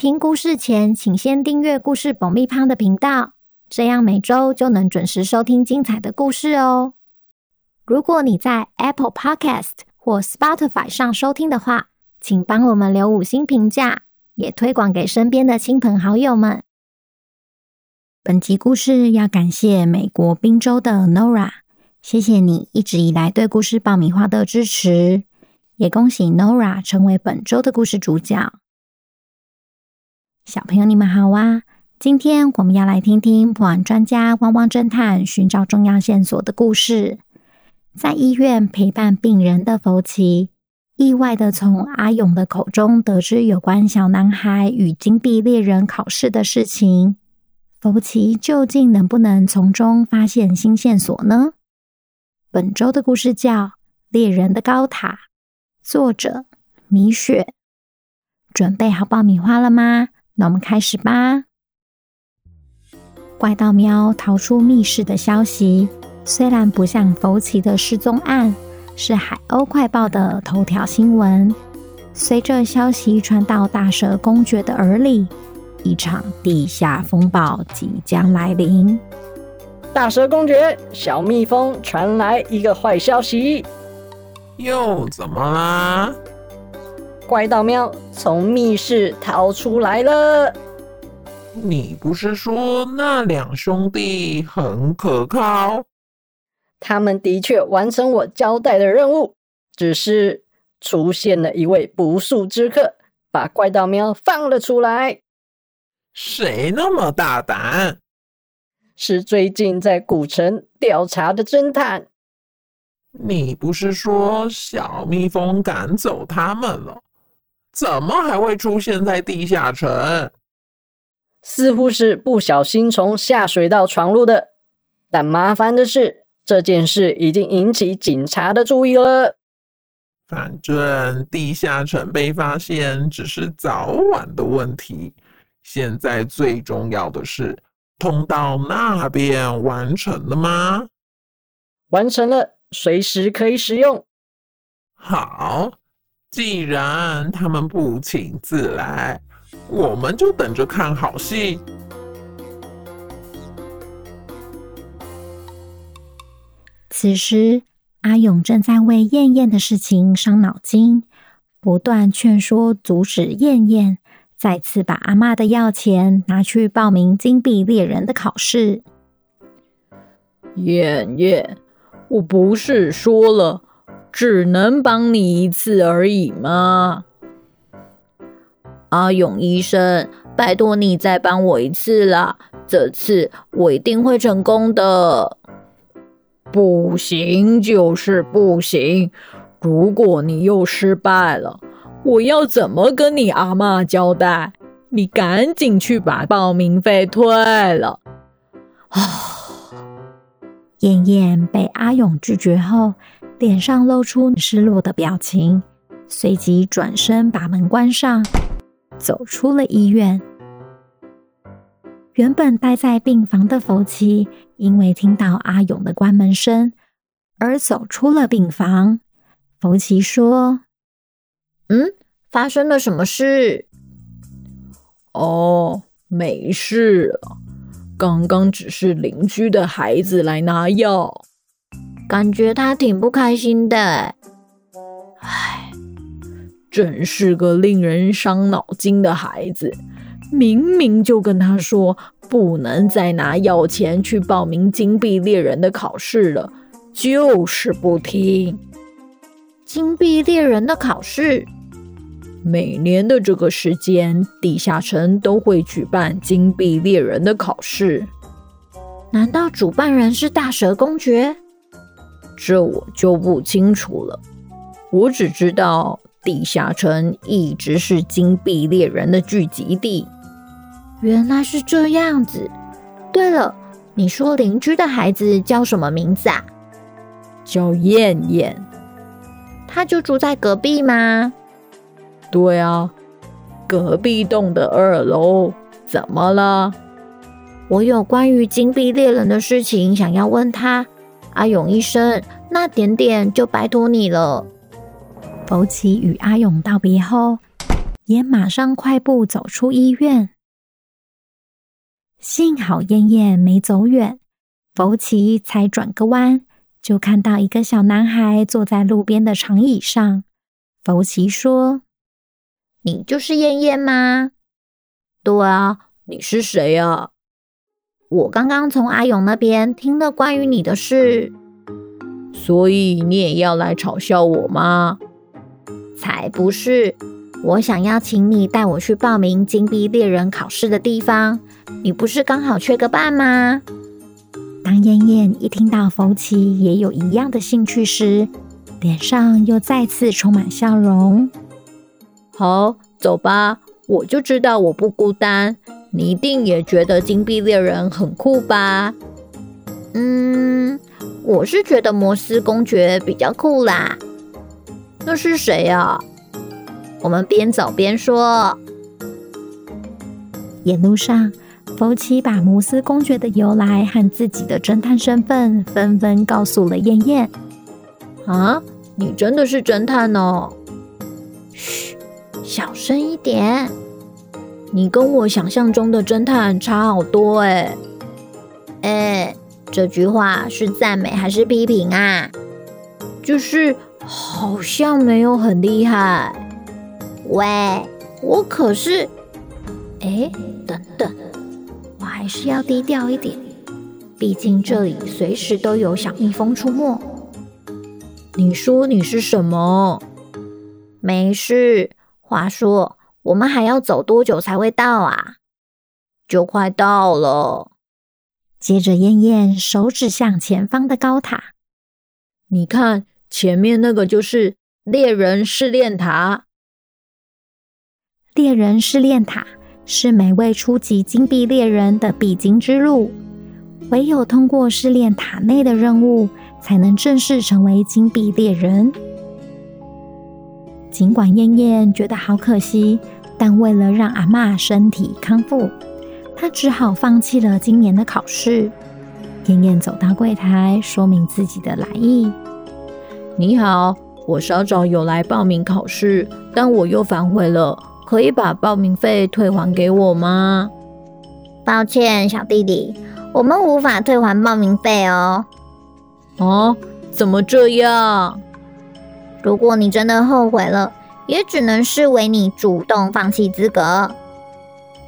听故事前，请先订阅“故事爆米花”的频道，这样每周就能准时收听精彩的故事哦。如果你在 Apple Podcast 或 Spotify 上收听的话，请帮我们留五星评价，也推广给身边的亲朋好友们。本集故事要感谢美国宾州的 Nora，谢谢你一直以来对故事爆米花的支持，也恭喜 Nora 成为本周的故事主角。小朋友，你们好啊！今天我们要来听听破案专家汪汪侦探寻找重要线索的故事。在医院陪伴病人的福奇，意外的从阿勇的口中得知有关小男孩与金币猎人考试的事情。福奇究竟能不能从中发现新线索呢？本周的故事叫《猎人的高塔》，作者米雪。准备好爆米花了吗？那我们开始吧。怪盗喵逃出密室的消息，虽然不像福奇的失踪案是海鸥快报的头条新闻，随着消息传到大蛇公爵的耳里，一场地下风暴即将来临。大蛇公爵，小蜜蜂传来一个坏消息，又怎么啦？怪盗喵从密室逃出来了。你不是说那两兄弟很可靠？他们的确完成我交代的任务，只是出现了一位不速之客，把怪盗喵放了出来。谁那么大胆？是最近在古城调查的侦探。你不是说小蜜蜂赶走他们了？怎么还会出现在地下城？似乎是不小心从下水道闯入的。但麻烦的是，这件事已经引起警察的注意了。反正地下城被发现只是早晚的问题。现在最重要的是，通道那边完成了吗？完成了，随时可以使用。好。既然他们不请自来，我们就等着看好戏。此时，阿勇正在为燕燕的事情伤脑筋，不断劝说阻止燕燕再次把阿妈的药钱拿去报名金币猎人的考试。燕燕，我不是说了，只能帮你一次而已吗？阿勇医生，拜托你再帮我一次啦！这次我一定会成功的。不行就是不行，如果你又失败了，我要怎么跟你阿嬷交代？你赶紧去把报名费退了。啊！燕燕被阿勇拒绝后。脸上露出失落的表情，随即转身把门关上，走出了医院。原本待在病房的福奇，因为听到阿勇的关门声而走出了病房。福奇说：“嗯，发生了什么事？哦，没事了，刚刚只是邻居的孩子来拿药。”感觉他挺不开心的，唉，真是个令人伤脑筋的孩子。明明就跟他说不能再拿药钱去报名金币猎人的考试了，就是不听。金币猎人的考试，每年的这个时间，地下城都会举办金币猎人的考试。难道主办人是大蛇公爵？这我就不清楚了，我只知道地下城一直是金币猎人的聚集地。原来是这样子，对了，你说邻居的孩子叫什么名字啊？叫燕燕。他就住在隔壁吗？对啊，隔壁栋的二楼。怎么了？我有关于金币猎人的事情想要问他。阿勇医生，那点点就拜托你了。福奇与阿勇道别后，也马上快步走出医院。幸好燕燕没走远，福奇才转个弯，就看到一个小男孩坐在路边的长椅上。福奇说：“你就是燕燕吗？”对啊，你是谁呀？我刚刚从阿勇那边听了关于你的事，所以你也要来嘲笑我吗？才不是！我想要请你带我去报名金币猎人考试的地方。你不是刚好缺个伴吗？当燕燕一听到福奇也有一样的兴趣时，脸上又再次充满笑容。好，走吧。我就知道我不孤单，你一定也觉得金币猎人很酷吧？嗯，我是觉得摩斯公爵比较酷啦。那是谁呀？我们边走边说。沿路上，福奇把摩斯公爵的由来和自己的侦探身份纷纷告诉了燕燕。啊，你真的是侦探哦？嘘。小声一点，你跟我想象中的侦探差好多哎！哎，这句话是赞美还是批评啊？就是好像没有很厉害。喂，我可是……哎，等等，我还是要低调一点，毕竟这里随时都有小蜜蜂出没。你说你是什么？没事。话说，我们还要走多久才会到啊？就快到了。接着，燕燕手指向前方的高塔，你看，前面那个就是猎人试炼塔。猎人试炼塔是每位初级金币猎人的必经之路，唯有通过试炼塔内的任务，才能正式成为金币猎人。尽管燕燕觉得好可惜，但为了让阿嬷身体康复，她只好放弃了今年的考试。燕燕走到柜台，说明自己的来意：“你好，我稍早有来报名考试，但我又反悔了，可以把报名费退还给我吗？”“抱歉，小弟弟，我们无法退还报名费哦。”“哦，怎么这样？”如果你真的后悔了，也只能视为你主动放弃资格。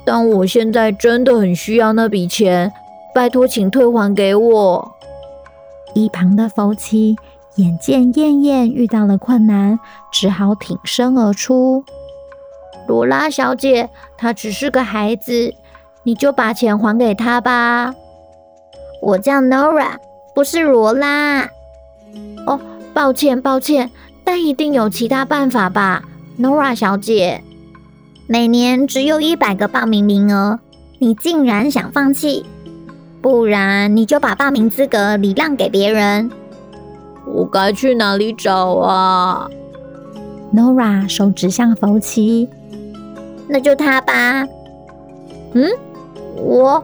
但我现在真的很需要那笔钱，拜托，请退还给我。一旁的福奇眼见燕燕遇到了困难，只好挺身而出：“罗拉小姐，她只是个孩子，你就把钱还给她吧。”我叫 Nora，不是罗拉。哦，抱歉，抱歉。但一定有其他办法吧，Nora 小姐。每年只有一百个报名名额，你竟然想放弃？不然你就把报名资格礼让给别人。我该去哪里找啊？Nora 手指向福奇。那就他吧。嗯，我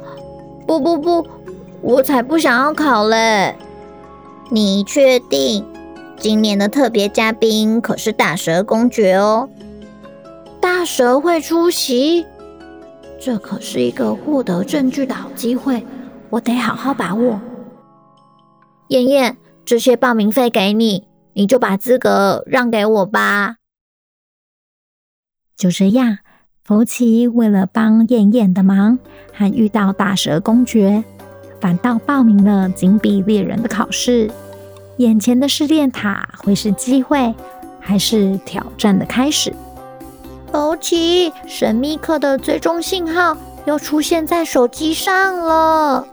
不不不，我才不想要考嘞。你确定？今年的特别嘉宾可是大蛇公爵哦，大蛇会出席，这可是一个获得证据的好机会，我得好好把握。燕燕，这些报名费给你，你就把资格让给我吧。就这样，福奇为了帮燕燕的忙，还遇到大蛇公爵，反倒报名了金币猎人的考试。眼前的试炼塔会是机会，还是挑战的开始？枸杞，神秘客的追踪信号又出现在手机上了。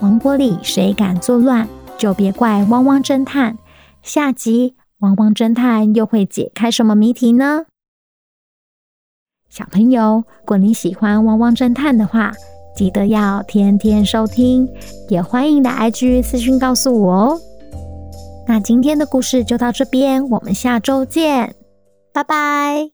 王国里谁敢作乱，就别怪汪汪侦探。下集汪汪侦探又会解开什么谜题呢？小朋友，如果你喜欢汪汪侦探的话，记得要天天收听，也欢迎来 IG 私讯告诉我哦。那今天的故事就到这边，我们下周见，拜拜。